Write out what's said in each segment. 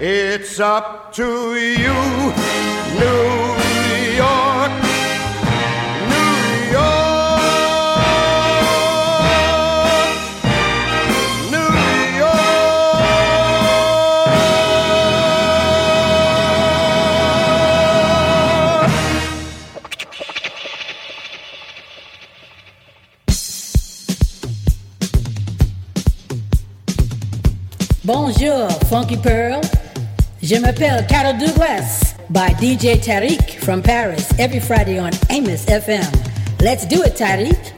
It's up to you, New York. New York. New York. Bonjour, Funky Pearl. Je m'appelle Carol Douglas by DJ Tarek from Paris every Friday on Amos FM. Let's do it, Tarek.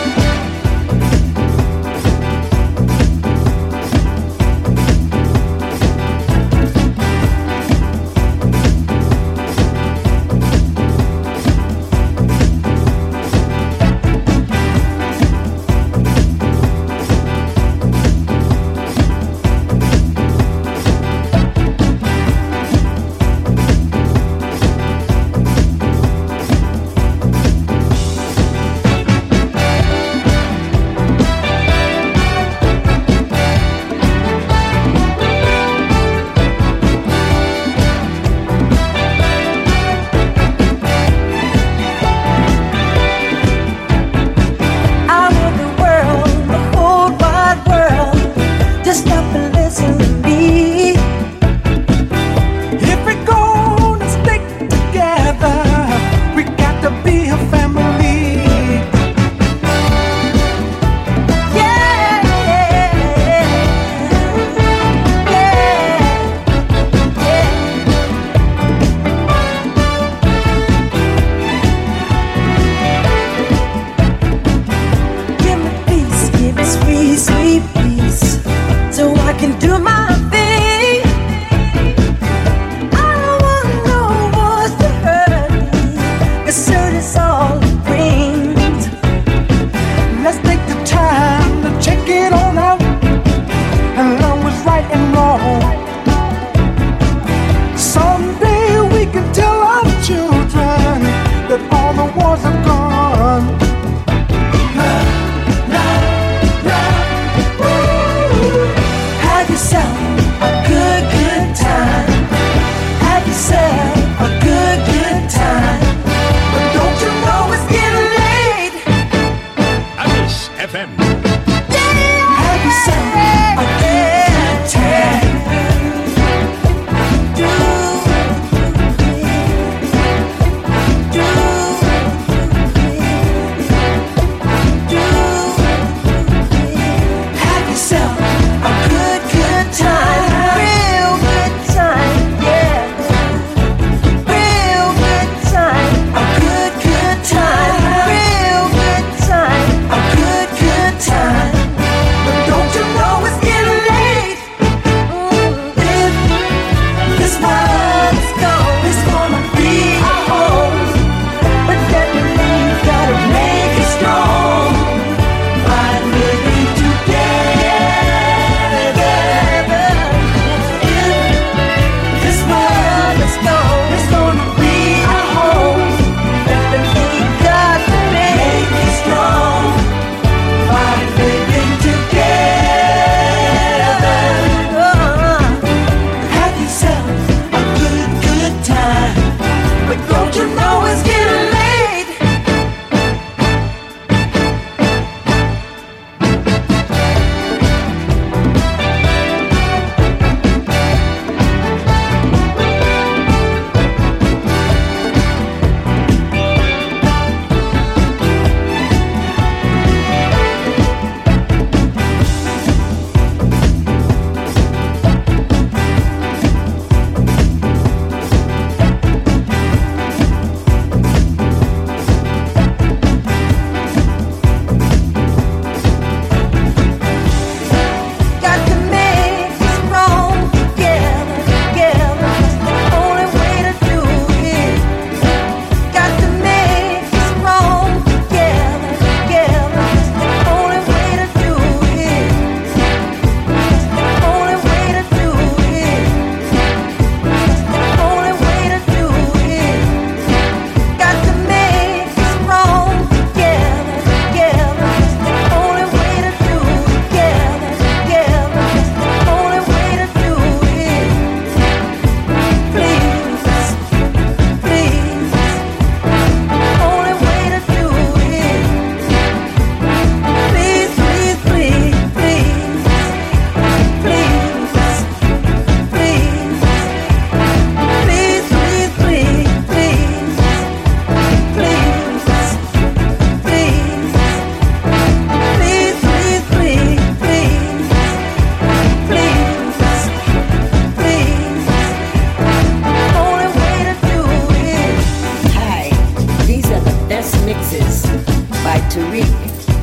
Sweet peace, so I can do my thing.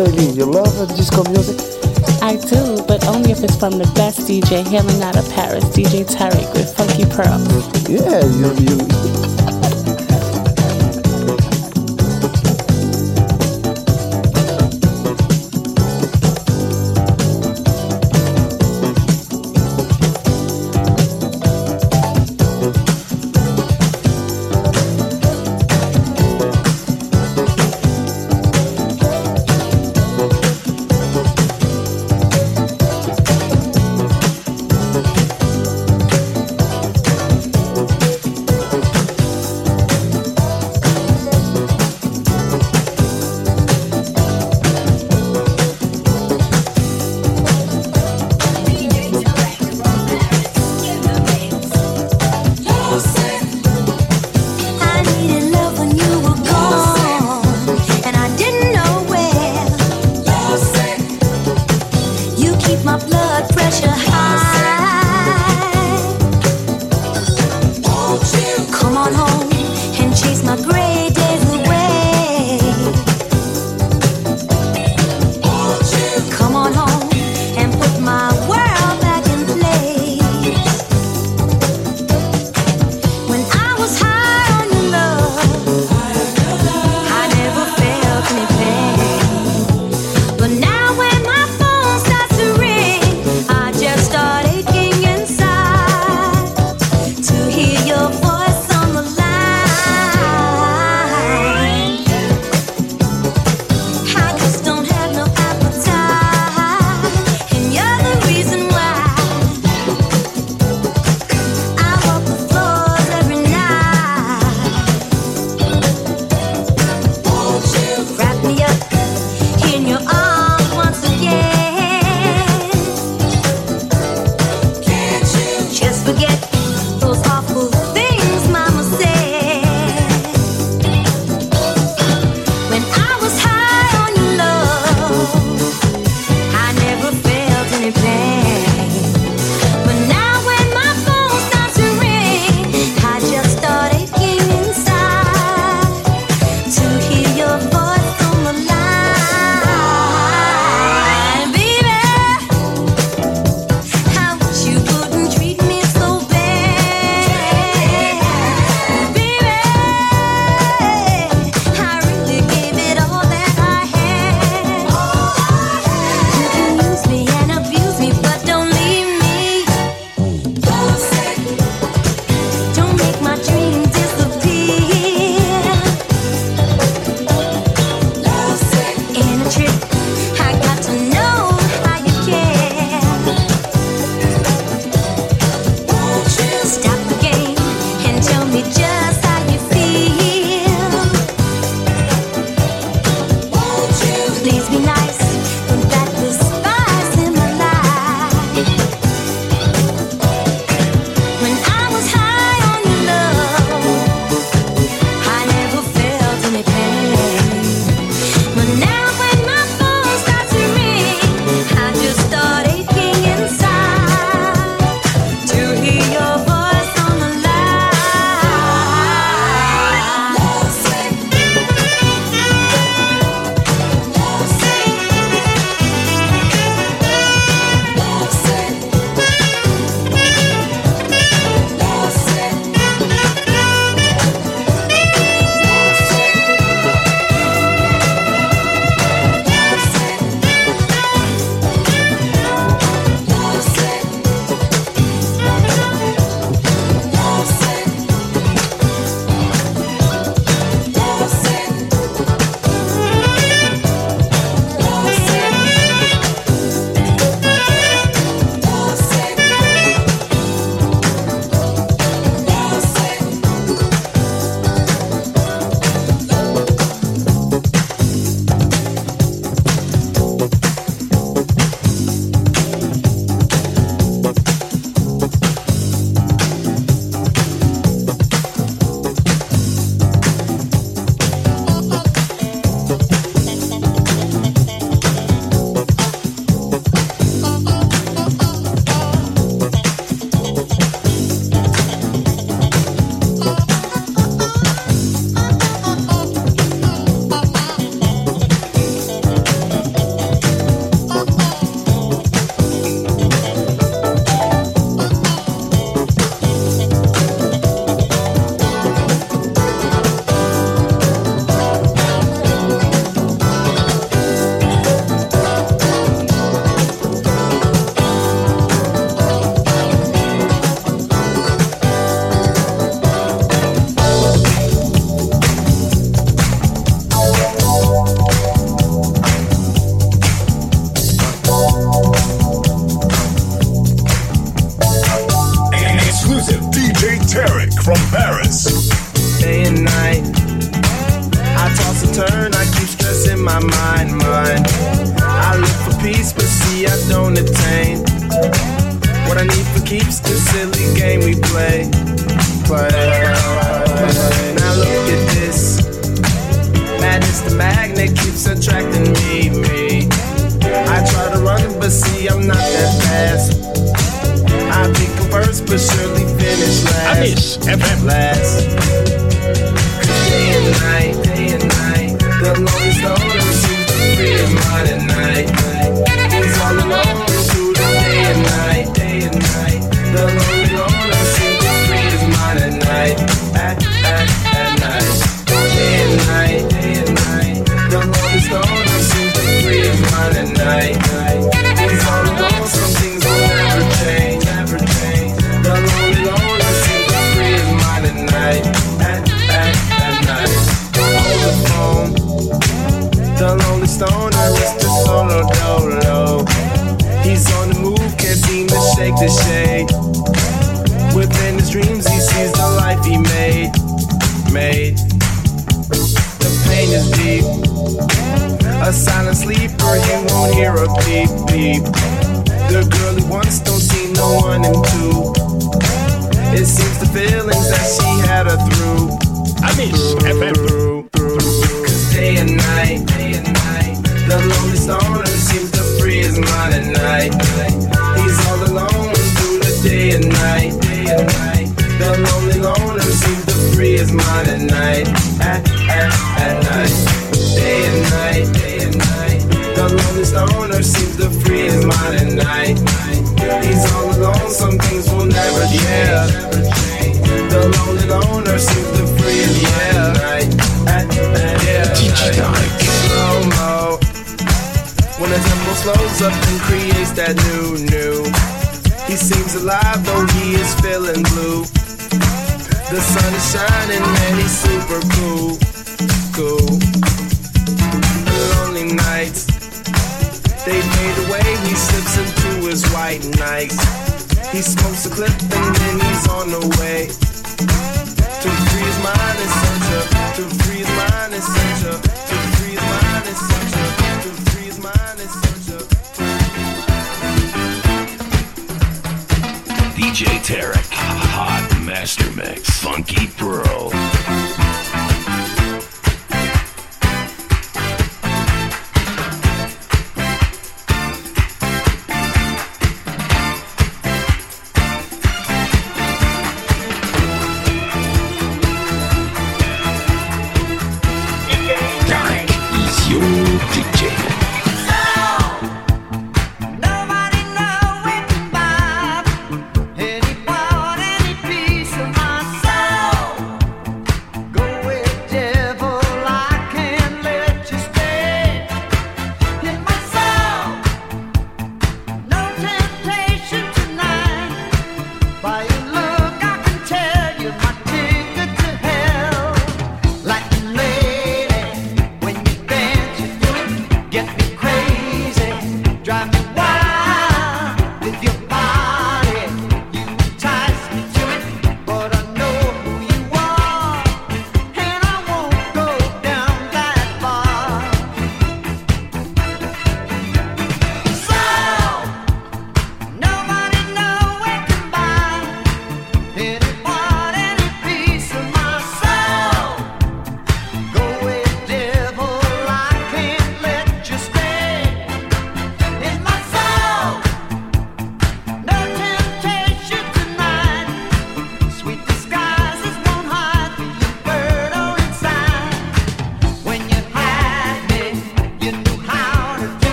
Kaylee, you love disco music? I do, but only if it's from the best DJ hailing out of Paris, DJ Tarek with Funky Pearl. Yeah, you you. blood pressure high.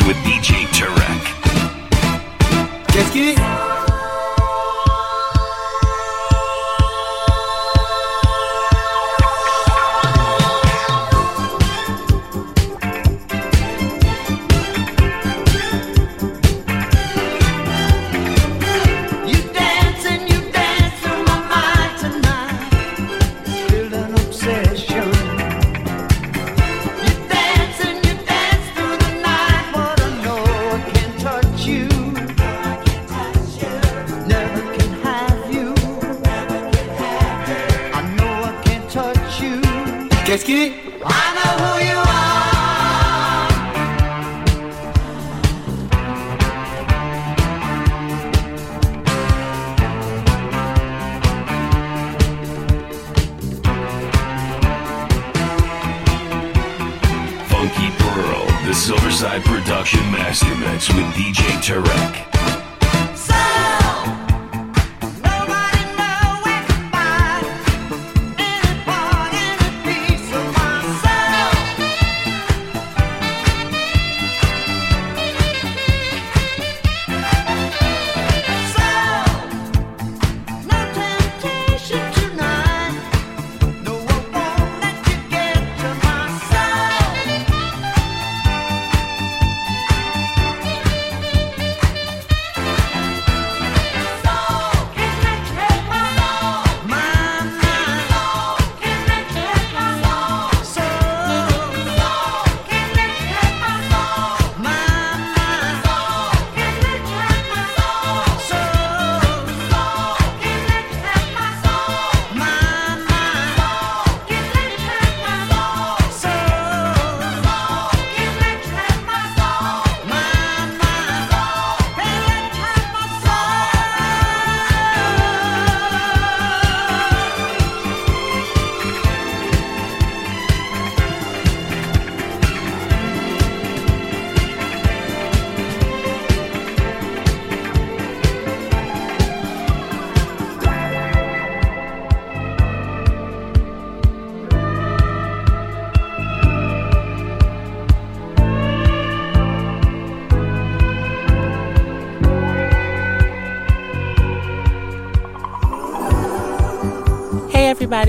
With DJ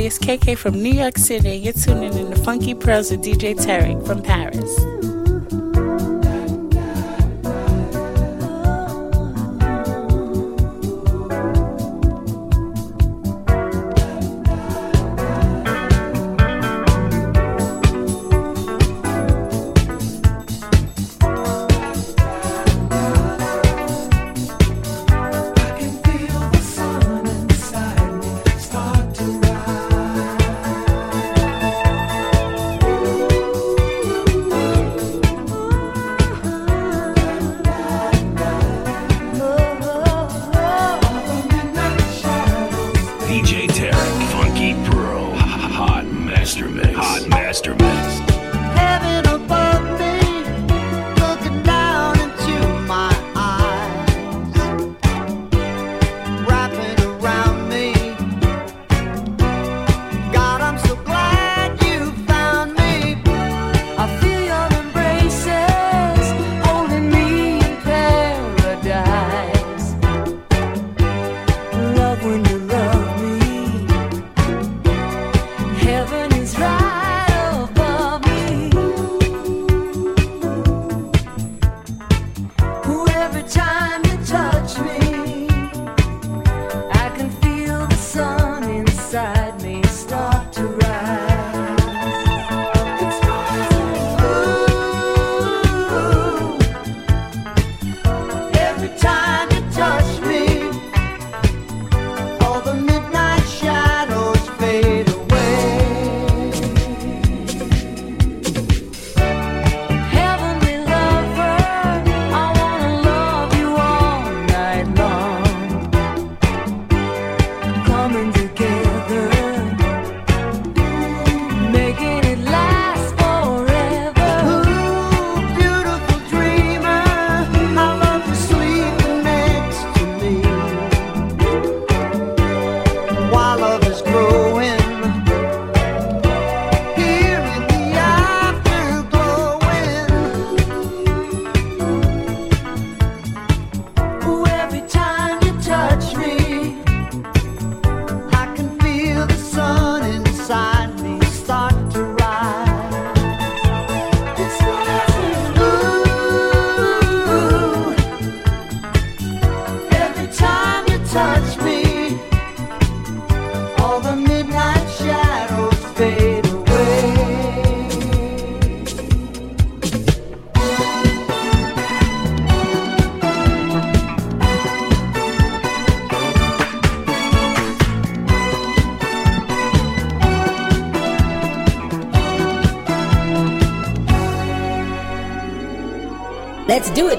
It's KK from New York City. You're tuning in to Funky Pearls with DJ Tarek from Paris.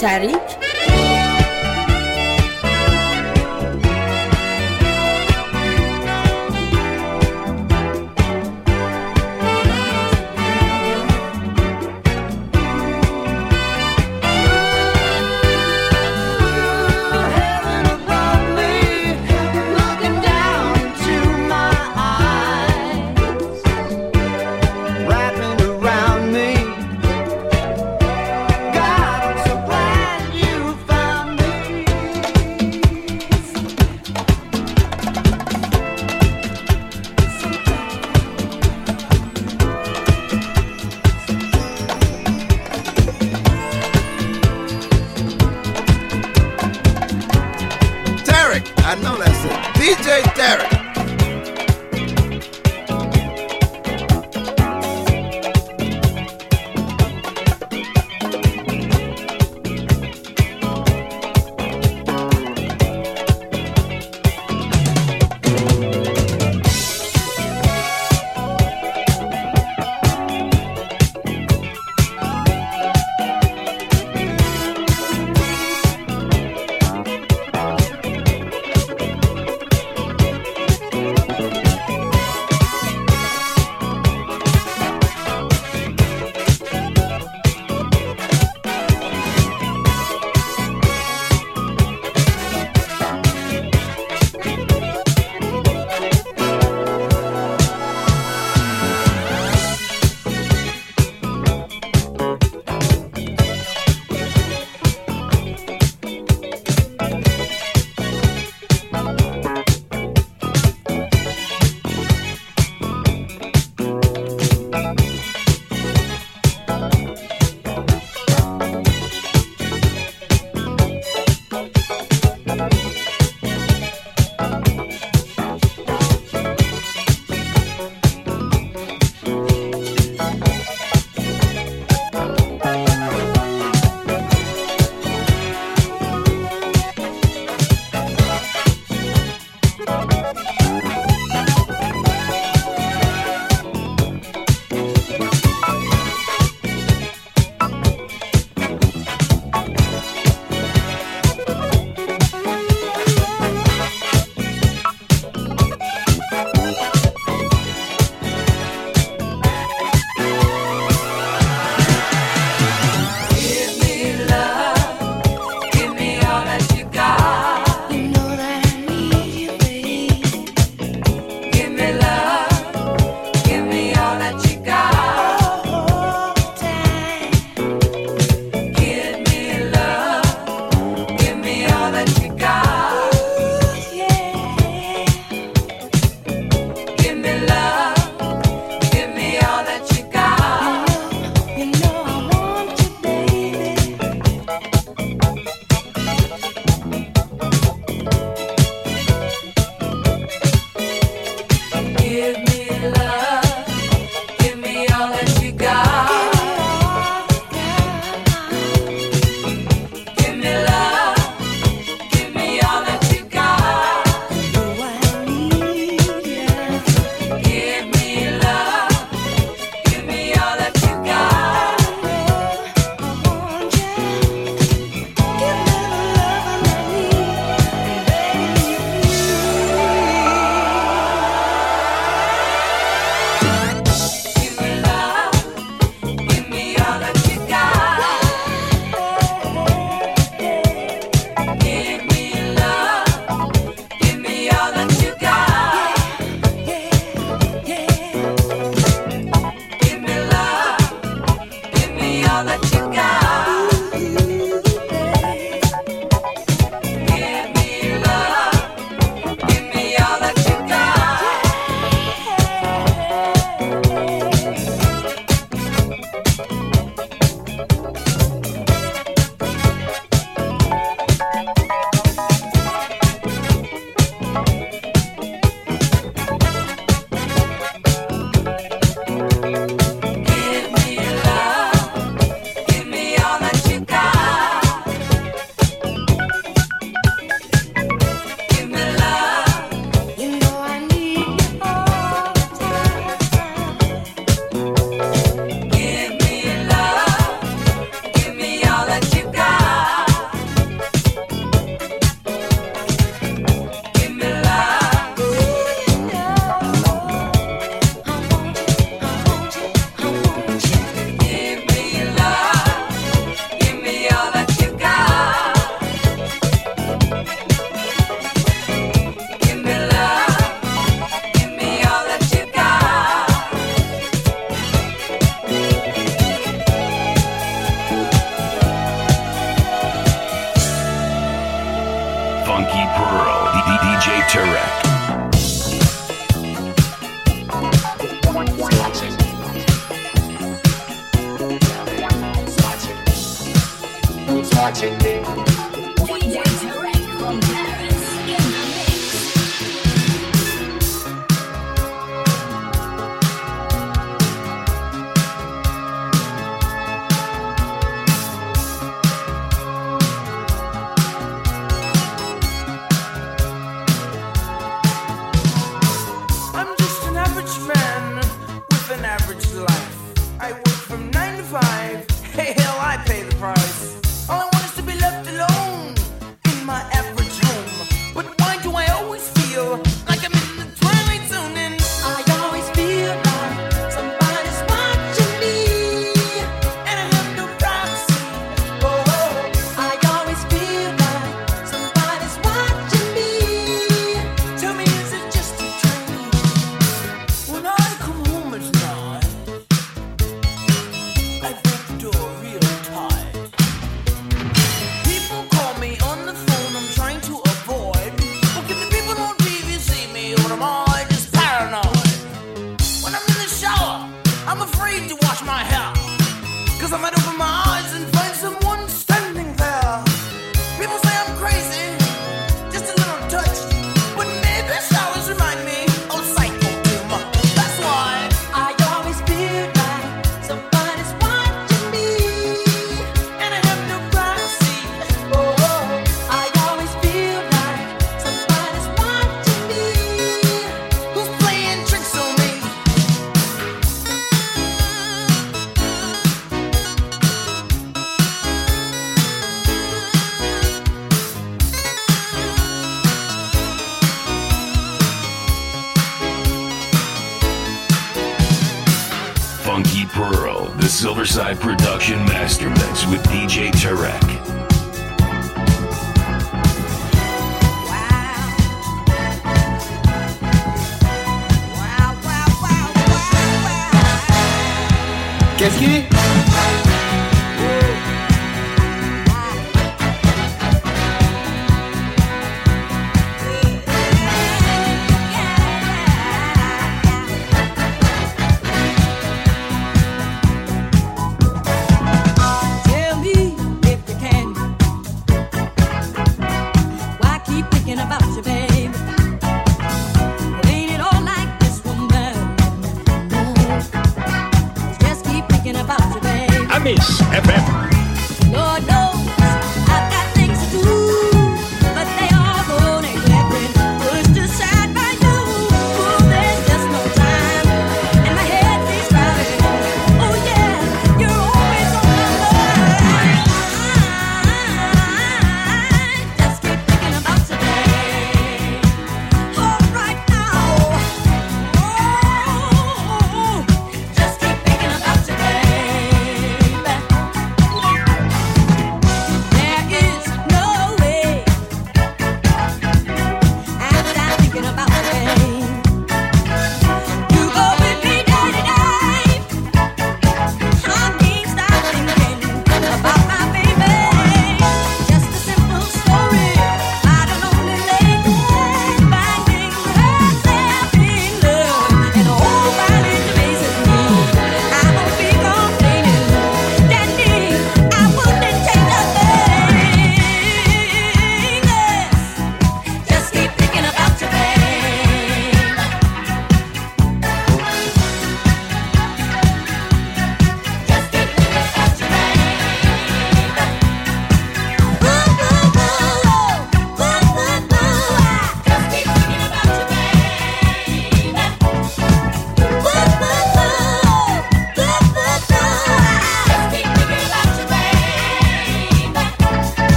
Let's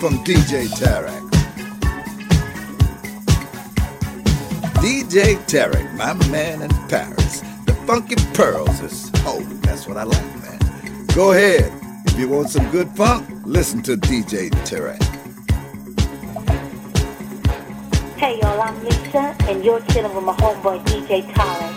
from DJ Tarek. DJ Tarek, my man in Paris. The Funky Pearls is oh, that's what I like, man. Go ahead. If you want some good funk, listen to DJ Tarek. Hey y'all, I'm Lisa, and you're chilling with my homeboy DJ Tarek.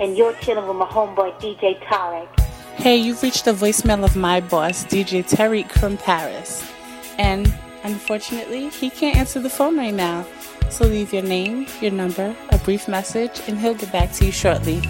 And you're chilling with my homeboy DJ Tarek. Hey, you've reached the voicemail of my boss, DJ Tarek from Paris. And unfortunately, he can't answer the phone right now. So leave your name, your number, a brief message, and he'll get back to you shortly.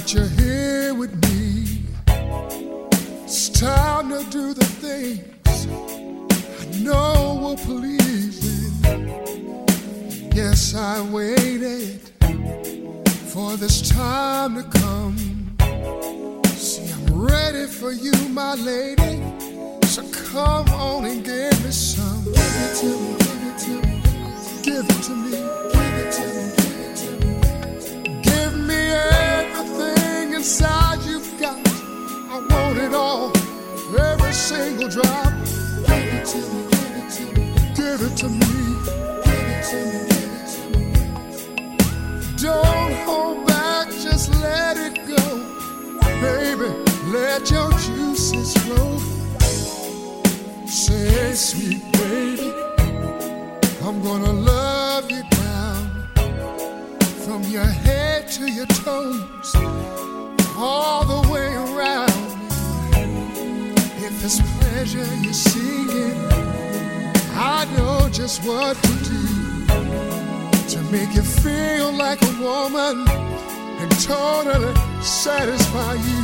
Got you here with me, it's time to do the things I know will please you. Yes, I waited for this time to come. See, I'm ready for you, my lady. So come on and give me some. Give it to me, give it to me. Give it to me, single drop. Give it to me, give it to me, give it to me. Give it to me, give it to me. Don't hold back, just let it go. Baby, let your juices flow. Say, sweet baby. I'm gonna love you down from your head to your toes, all the way around. If it's pleasure you're seeking, I know just what to do to make you feel like a woman and totally satisfy you.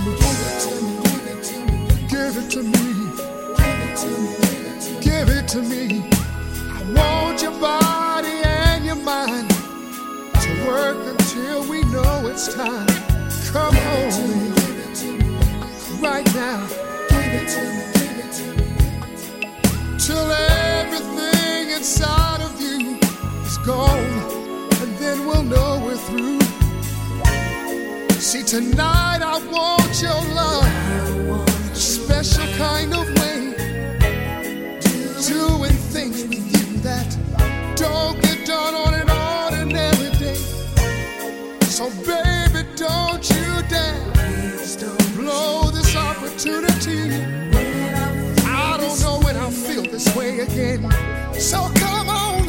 Give it to me, give it to me, give it to me. I want your body and your mind to work until we know it's time. Come on, right now. Give it to me, give it to me. Till everything inside of you is gone, and then we'll know we're through. See, tonight I want your love, a special kind of way doing things with you that don't get done on an ordinary day. So, baby, don't you dare blow this opportunity. I don't know when I'll feel this way again. So, come on,